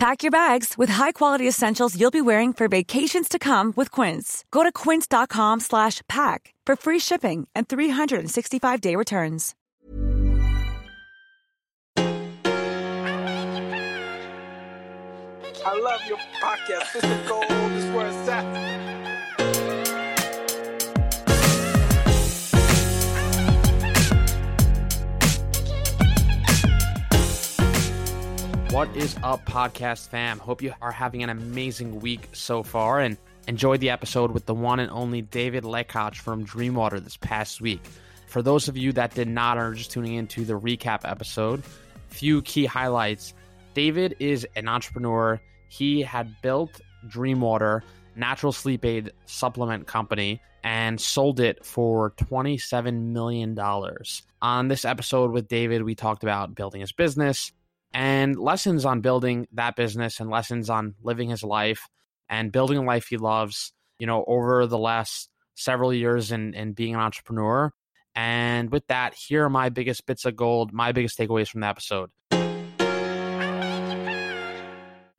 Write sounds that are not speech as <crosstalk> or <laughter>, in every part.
Pack your bags with high-quality essentials you'll be wearing for vacations to come with Quince. Go to quince.com slash pack for free shipping and 365-day returns. I love your podcast. This is gold. This is where it's at. What is up, podcast fam? Hope you are having an amazing week so far and enjoyed the episode with the one and only David Lekach from Dreamwater this past week. For those of you that did not are just tuning into the recap episode, few key highlights. David is an entrepreneur. He had built Dreamwater, natural sleep aid supplement company, and sold it for $27 million. On this episode with David, we talked about building his business, and lessons on building that business and lessons on living his life and building a life he loves, you know, over the last several years in, in being an entrepreneur. And with that, here are my biggest bits of gold, my biggest takeaways from the episode.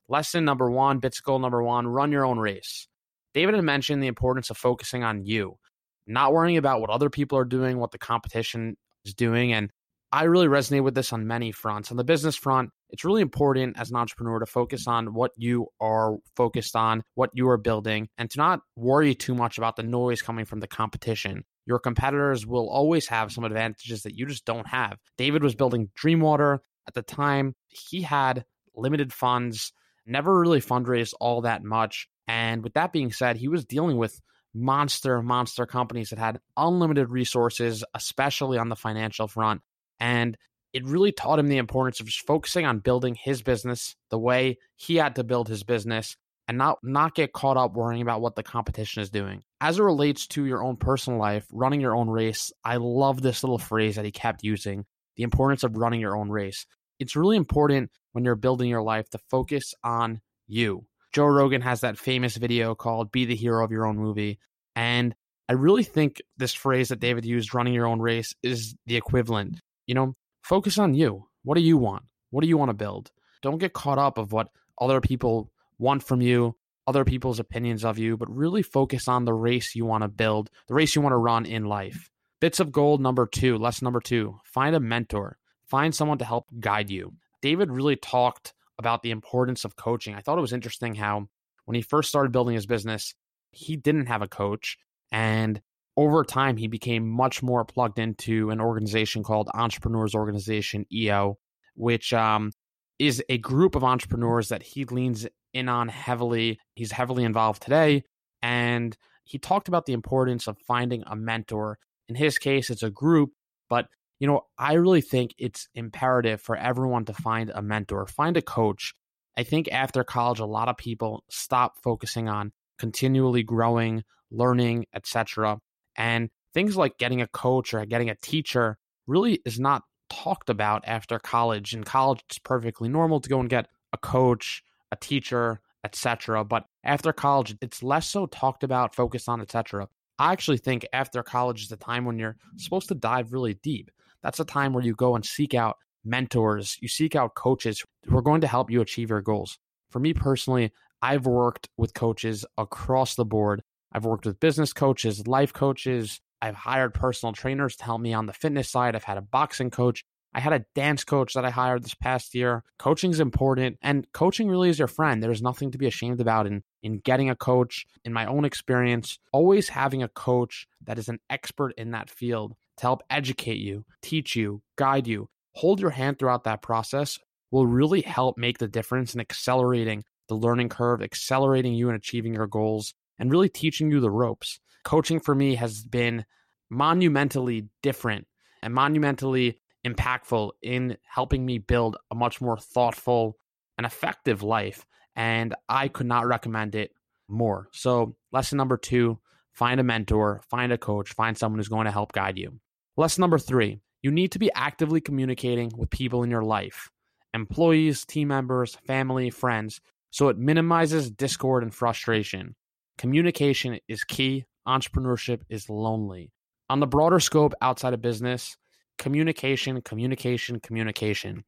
Lesson number one, bits of gold number one, run your own race. David had mentioned the importance of focusing on you, not worrying about what other people are doing, what the competition is doing, and I really resonate with this on many fronts. On the business front, it's really important as an entrepreneur to focus on what you are focused on, what you are building, and to not worry too much about the noise coming from the competition. Your competitors will always have some advantages that you just don't have. David was building Dreamwater. At the time, he had limited funds, never really fundraised all that much. And with that being said, he was dealing with monster, monster companies that had unlimited resources, especially on the financial front. And it really taught him the importance of just focusing on building his business the way he had to build his business and not not get caught up worrying about what the competition is doing. As it relates to your own personal life, running your own race, I love this little phrase that he kept using, the importance of running your own race. It's really important when you're building your life to focus on you. Joe Rogan has that famous video called Be the Hero of Your Own Movie. And I really think this phrase that David used, running your own race, is the equivalent you know, focus on you. What do you want? What do you want to build? Don't get caught up of what other people want from you, other people's opinions of you, but really focus on the race you want to build, the race you want to run in life. Bits of gold number 2, lesson number 2, find a mentor. Find someone to help guide you. David really talked about the importance of coaching. I thought it was interesting how when he first started building his business, he didn't have a coach and over time, he became much more plugged into an organization called Entrepreneurs Organization, EO, which um, is a group of entrepreneurs that he leans in on heavily. He's heavily involved today. And he talked about the importance of finding a mentor. In his case, it's a group, but you know, I really think it's imperative for everyone to find a mentor, find a coach. I think after college, a lot of people stop focusing on continually growing, learning, etc. And things like getting a coach or getting a teacher really is not talked about after college. In college, it's perfectly normal to go and get a coach, a teacher, etc. But after college, it's less so talked about, focused on, etc. I actually think after college is the time when you're supposed to dive really deep. That's a time where you go and seek out mentors, you seek out coaches who are going to help you achieve your goals. For me personally, I've worked with coaches across the board I've worked with business coaches, life coaches. I've hired personal trainers to help me on the fitness side. I've had a boxing coach. I had a dance coach that I hired this past year. Coaching is important and coaching really is your friend. There's nothing to be ashamed about in in getting a coach. In my own experience, always having a coach that is an expert in that field to help educate you, teach you, guide you, hold your hand throughout that process will really help make the difference in accelerating the learning curve, accelerating you in achieving your goals and really teaching you the ropes. Coaching for me has been monumentally different and monumentally impactful in helping me build a much more thoughtful and effective life. And I could not recommend it more. So, lesson number two find a mentor, find a coach, find someone who's going to help guide you. Lesson number three you need to be actively communicating with people in your life employees, team members, family, friends so it minimizes discord and frustration. Communication is key, entrepreneurship is lonely. On the broader scope outside of business, communication, communication, communication.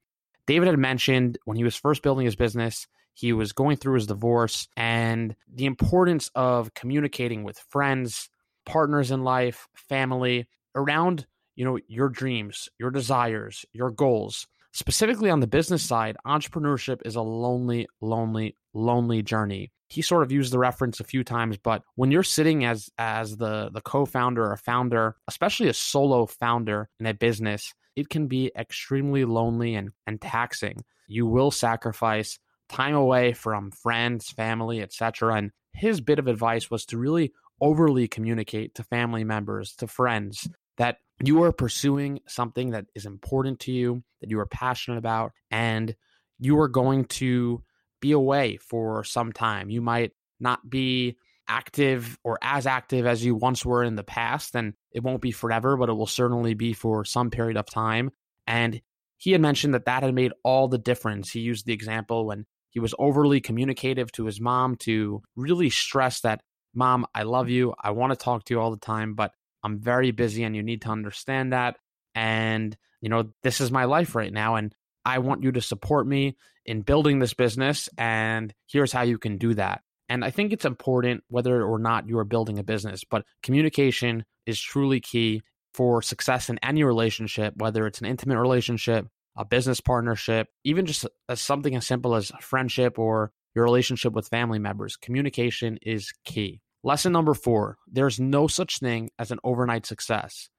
David had mentioned when he was first building his business, he was going through his divorce and the importance of communicating with friends, partners in life, family around, you know, your dreams, your desires, your goals. Specifically on the business side, entrepreneurship is a lonely, lonely, lonely journey. He sort of used the reference a few times, but when you're sitting as as the the co-founder or founder, especially a solo founder in a business, it can be extremely lonely and, and taxing. You will sacrifice time away from friends, family, etc. And his bit of advice was to really overly communicate to family members, to friends, that you are pursuing something that is important to you, that you are passionate about, and you are going to be away for some time. You might not be active or as active as you once were in the past, and it won't be forever, but it will certainly be for some period of time. And he had mentioned that that had made all the difference. He used the example when he was overly communicative to his mom to really stress that, Mom, I love you. I want to talk to you all the time, but I'm very busy and you need to understand that. And, you know, this is my life right now. And I want you to support me in building this business. And here's how you can do that. And I think it's important whether or not you are building a business, but communication is truly key for success in any relationship, whether it's an intimate relationship, a business partnership, even just as something as simple as friendship or your relationship with family members. Communication is key. Lesson number four there's no such thing as an overnight success.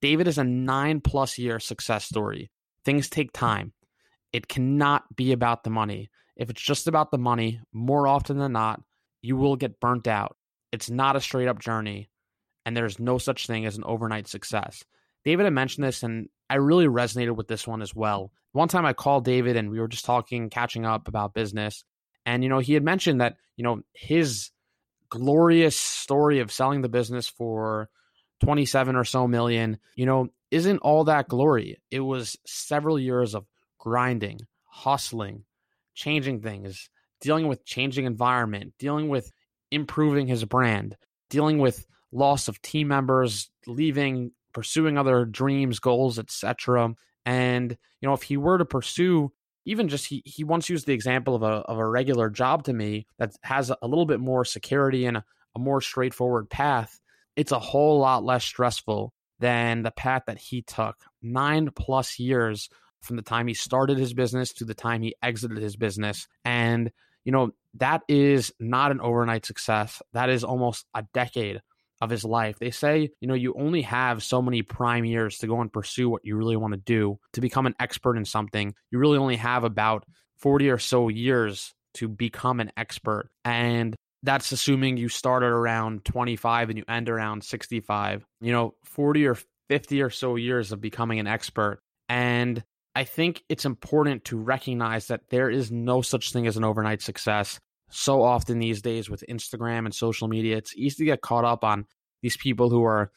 David is a nine plus year success story. Things take time. It cannot be about the money. If it's just about the money, more often than not, you will get burnt out. It's not a straight up journey, and there's no such thing as an overnight success. David had mentioned this, and I really resonated with this one as well. One time I called David, and we were just talking, catching up about business. And, you know, he had mentioned that, you know, his glorious story of selling the business for 27 or so million, you know, isn't all that glory. It was several years of grinding, hustling, changing things, dealing with changing environment, dealing with improving his brand, dealing with loss of team members, leaving, pursuing other dreams, goals, etc. And you know, if he were to pursue even just he he once used the example of a of a regular job to me that has a little bit more security and a, a more straightforward path. It's a whole lot less stressful than the path that he took. Nine plus years from the time he started his business to the time he exited his business. And, you know, that is not an overnight success. That is almost a decade of his life. They say, you know, you only have so many prime years to go and pursue what you really want to do, to become an expert in something. You really only have about 40 or so years to become an expert. And that's assuming you started around 25 and you end around 65. You know, 40 or 50 or so years of becoming an expert. And I think it's important to recognize that there is no such thing as an overnight success so often these days with Instagram and social media. It's easy to get caught up on these people who are,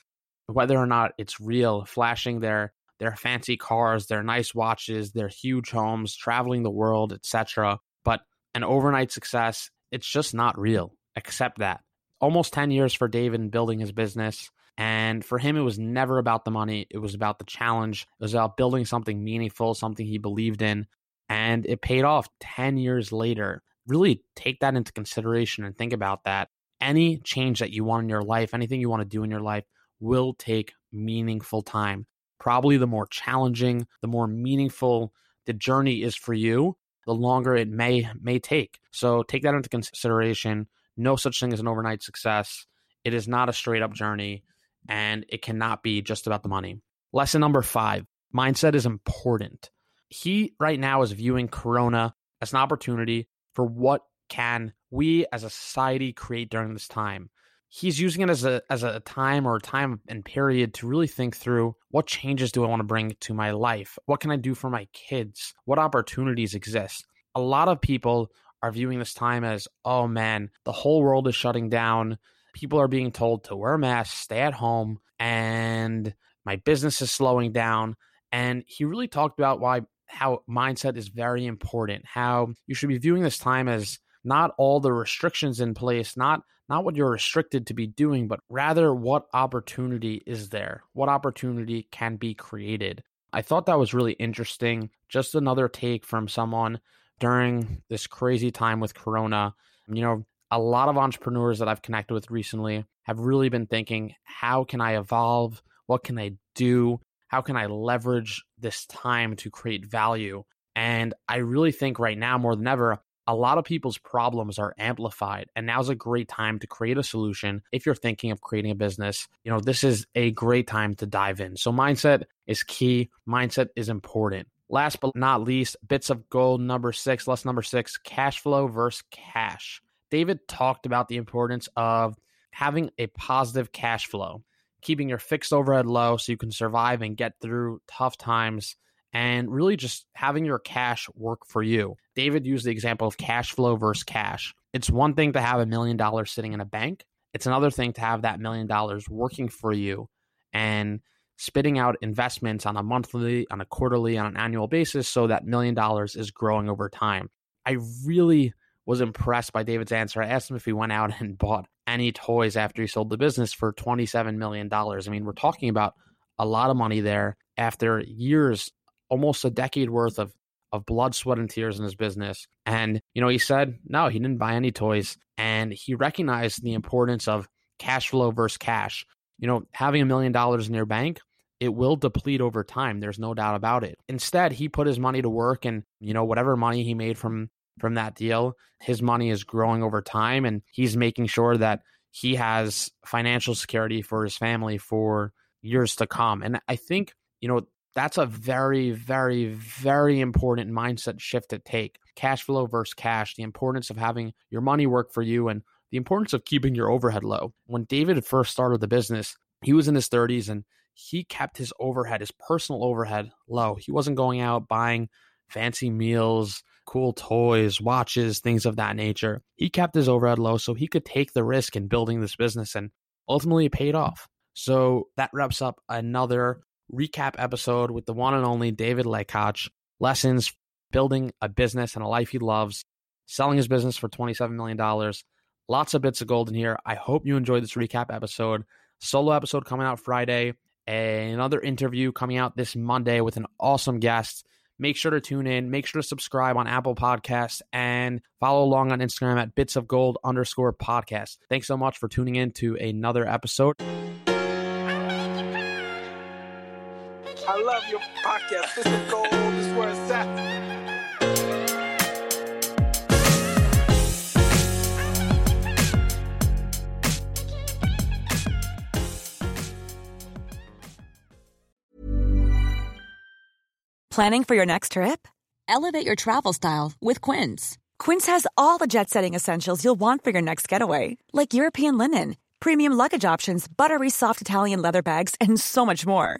whether or not it's real, flashing their their fancy cars, their nice watches, their huge homes, traveling the world, etc. But an overnight success, it's just not real. Accept that. Almost 10 years for David building his business. And for him, it was never about the money. It was about the challenge. It was about building something meaningful, something he believed in. And it paid off 10 years later really take that into consideration and think about that. Any change that you want in your life, anything you want to do in your life, will take meaningful time. Probably the more challenging, the more meaningful the journey is for you, the longer it may may take. So take that into consideration. No such thing as an overnight success. It is not a straight up journey and it cannot be just about the money. Lesson number 5. Mindset is important. He right now is viewing corona as an opportunity for what can we as a society create during this time. He's using it as a as a time or a time and period to really think through what changes do I want to bring to my life? What can I do for my kids? What opportunities exist? A lot of people are viewing this time as, oh man, the whole world is shutting down. People are being told to wear masks, stay at home, and my business is slowing down. And he really talked about why how mindset is very important, how you should be viewing this time as not all the restrictions in place, not not what you're restricted to be doing, but rather what opportunity is there? What opportunity can be created? I thought that was really interesting. Just another take from someone during this crazy time with Corona. You know, a lot of entrepreneurs that I've connected with recently have really been thinking, how can I evolve? What can I do? How can I leverage this time to create value? And I really think right now, more than ever, a lot of people's problems are amplified and now's a great time to create a solution if you're thinking of creating a business. You know this is a great time to dive in. So mindset is key. Mindset is important. Last but not least bits of gold number six less number six cash flow versus cash. David talked about the importance of having a positive cash flow keeping your fixed overhead low so you can survive and get through tough times and really just having your cash work for you. David used the example of cash flow versus cash. It's one thing to have a million dollars sitting in a bank, it's another thing to have that million dollars working for you and spitting out investments on a monthly, on a quarterly, on an annual basis so that million dollars is growing over time. I really was impressed by David's answer. I asked him if he went out <laughs> and bought any toys after he sold the business for $27 million. I mean, we're talking about a lot of money there after years almost a decade worth of of blood, sweat, and tears in his business. And, you know, he said, no, he didn't buy any toys. And he recognized the importance of cash flow versus cash. You know, having a million dollars in your bank, it will deplete over time. There's no doubt about it. Instead, he put his money to work and, you know, whatever money he made from from that deal, his money is growing over time and he's making sure that he has financial security for his family for years to come. And I think, you know, that's a very, very, very important mindset shift to take. Cash flow versus cash, the importance of having your money work for you and the importance of keeping your overhead low. When David first started the business, he was in his 30s and he kept his overhead, his personal overhead low. He wasn't going out buying fancy meals, cool toys, watches, things of that nature. He kept his overhead low so he could take the risk in building this business and ultimately it paid off. So that wraps up another recap episode with the one and only David Lekach. Lessons building a business and a life he loves, selling his business for $27 million. Lots of bits of gold in here. I hope you enjoyed this recap episode. Solo episode coming out Friday. Another interview coming out this Monday with an awesome guest. Make sure to tune in. Make sure to subscribe on Apple Podcasts and follow along on Instagram at bits of gold underscore podcast. Thanks so much for tuning in to another episode. I love your podcast. This is gold. This is where it's at. Planning for your next trip? Elevate your travel style with Quince. Quince has all the jet setting essentials you'll want for your next getaway, like European linen, premium luggage options, buttery soft Italian leather bags, and so much more.